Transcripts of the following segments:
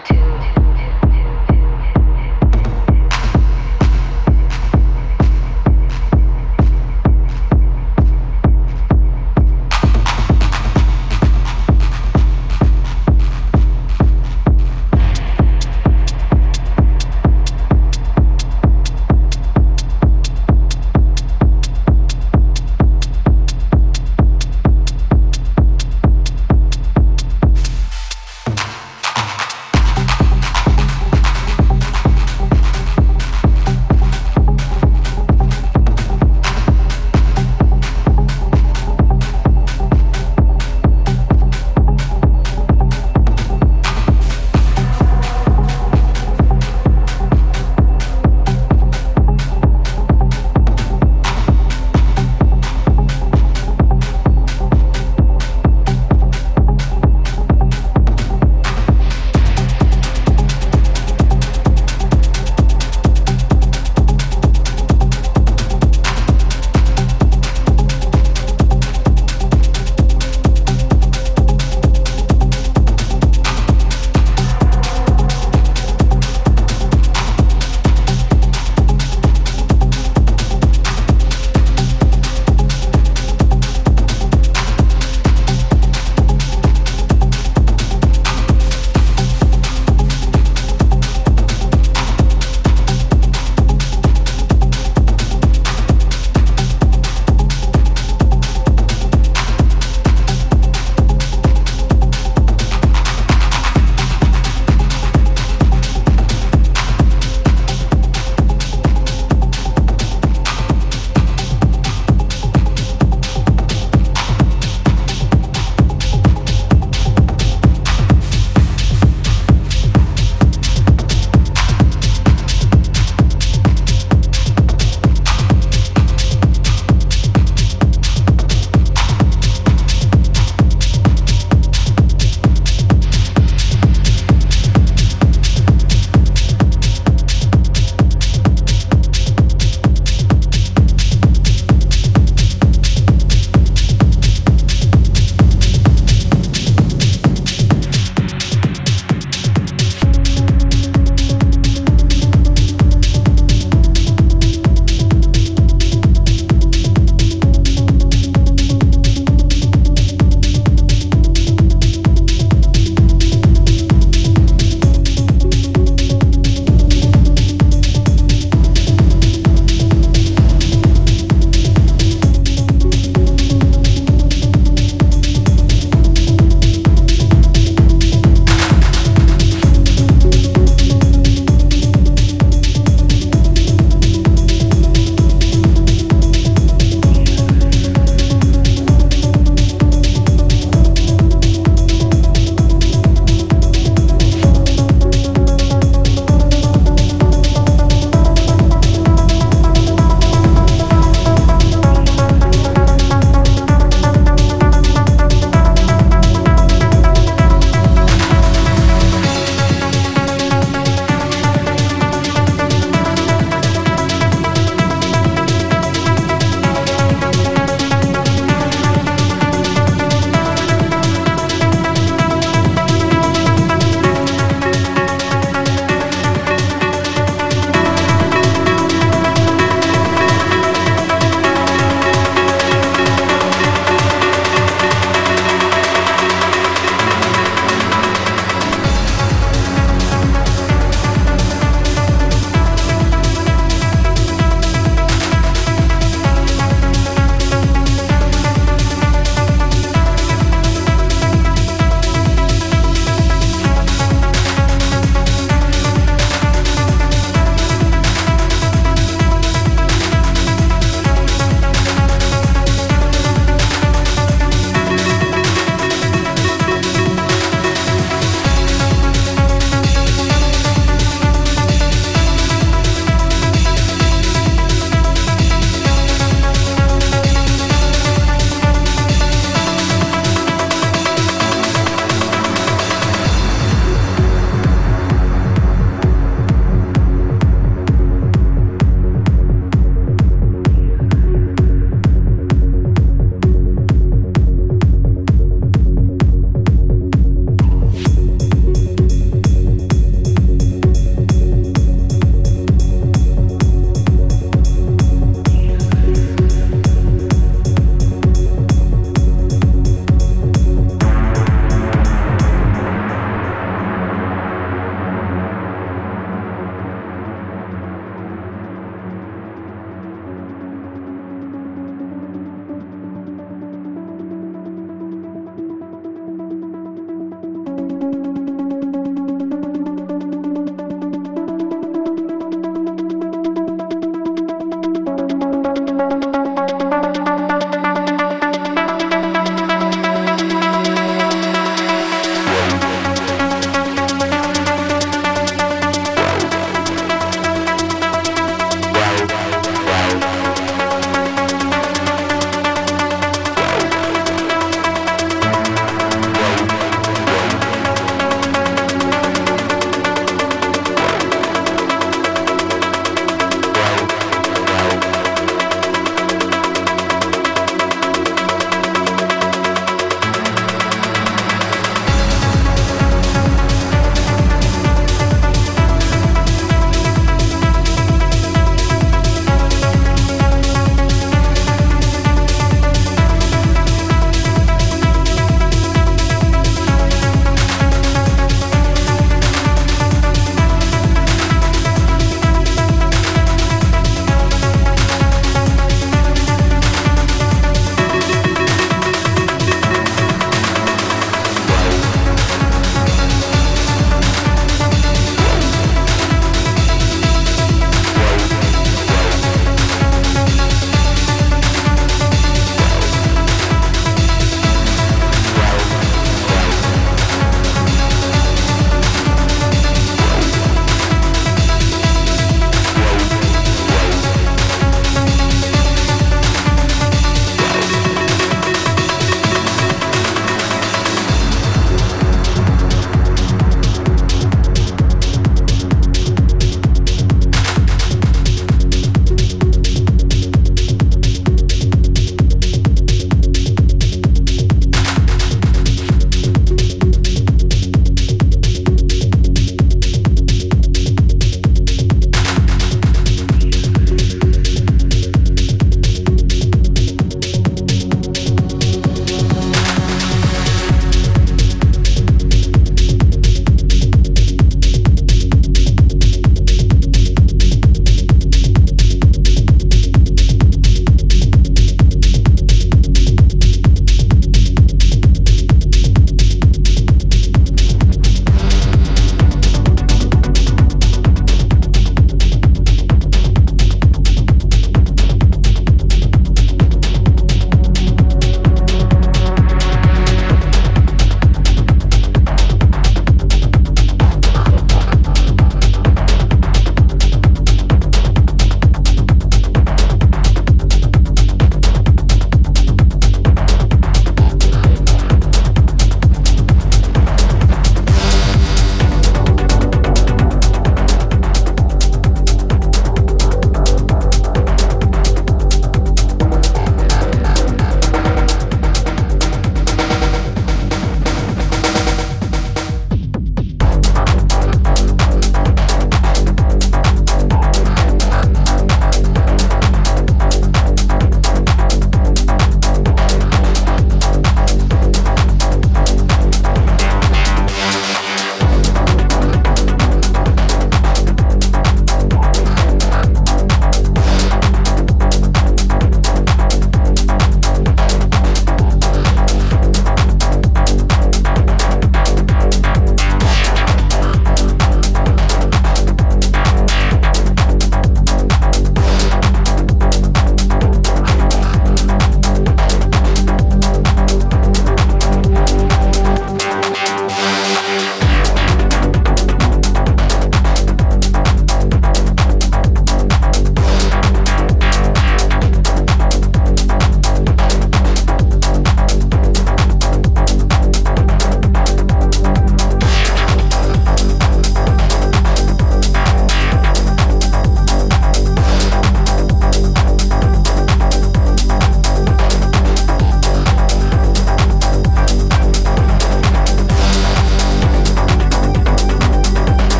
too.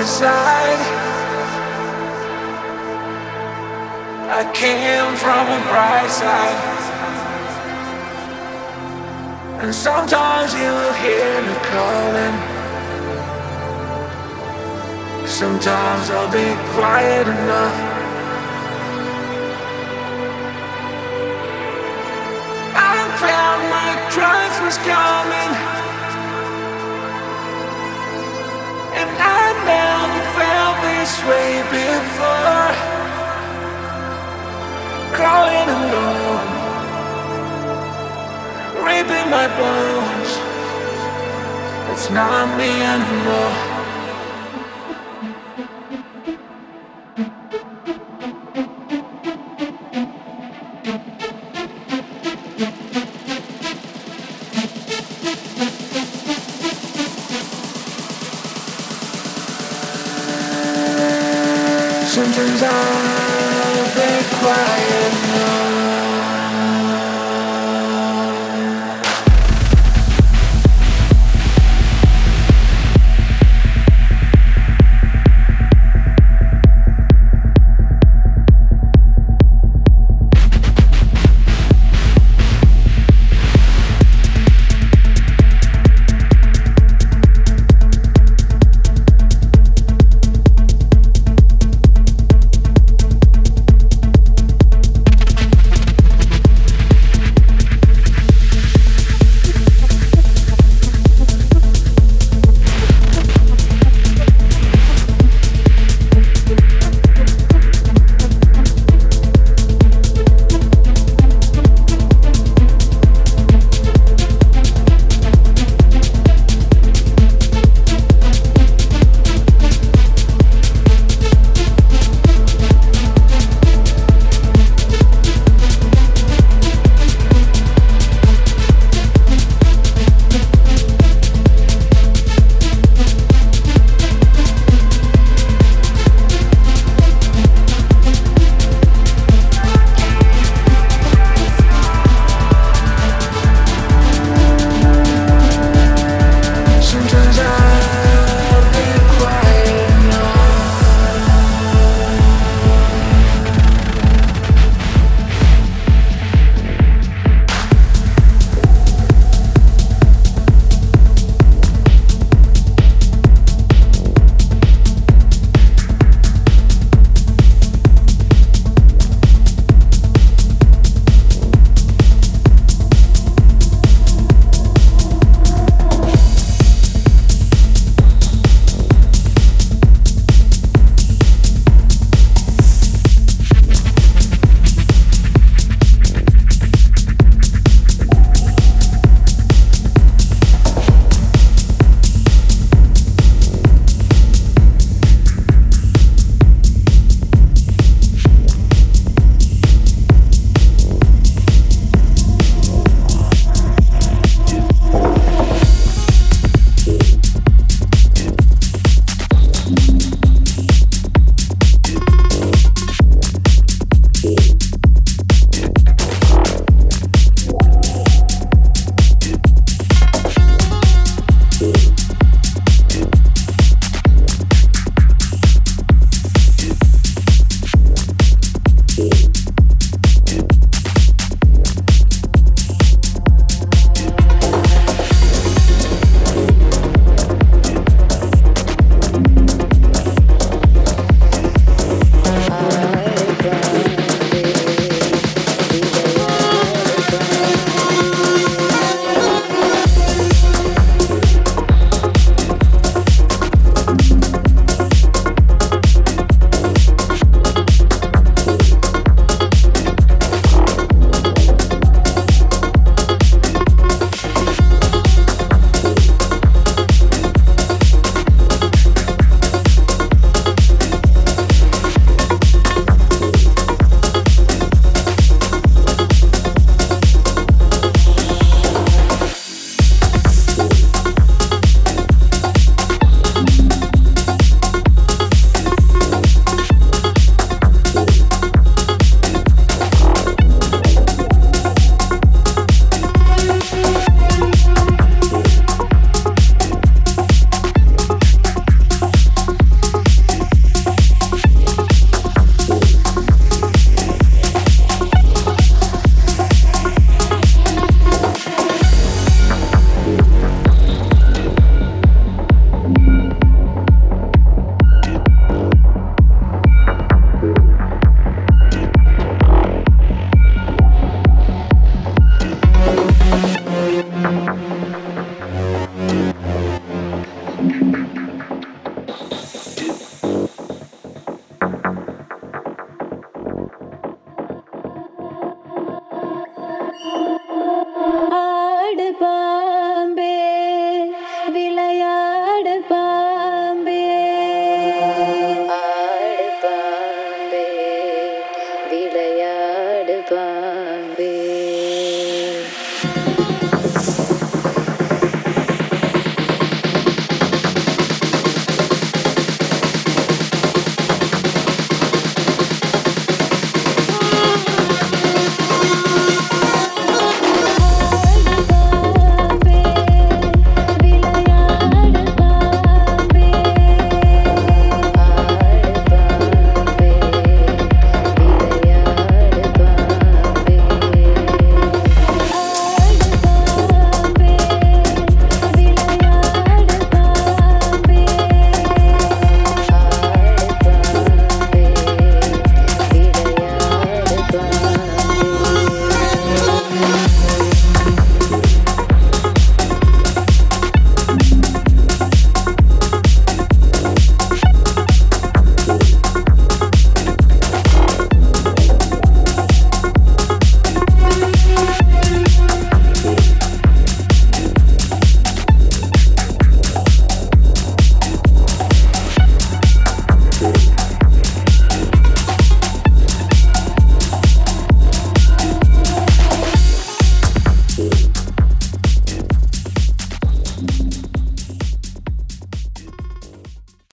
Aside. I came from a bright side. And sometimes you hear me calling. Sometimes I'll be quiet enough. I felt my trust was coming. I never felt this way before. Crawling alone, raping my bones. It's not me anymore.